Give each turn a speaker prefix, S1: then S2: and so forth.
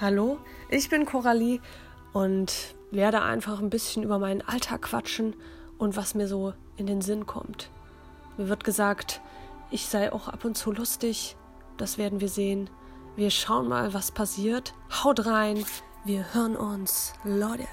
S1: Hallo, ich bin Coralie und werde einfach ein bisschen über meinen Alltag quatschen und was mir so in den Sinn kommt. Mir wird gesagt, ich sei auch ab und zu lustig. Das werden wir sehen. Wir schauen mal, was passiert. Haut rein. Wir hören uns. Leute.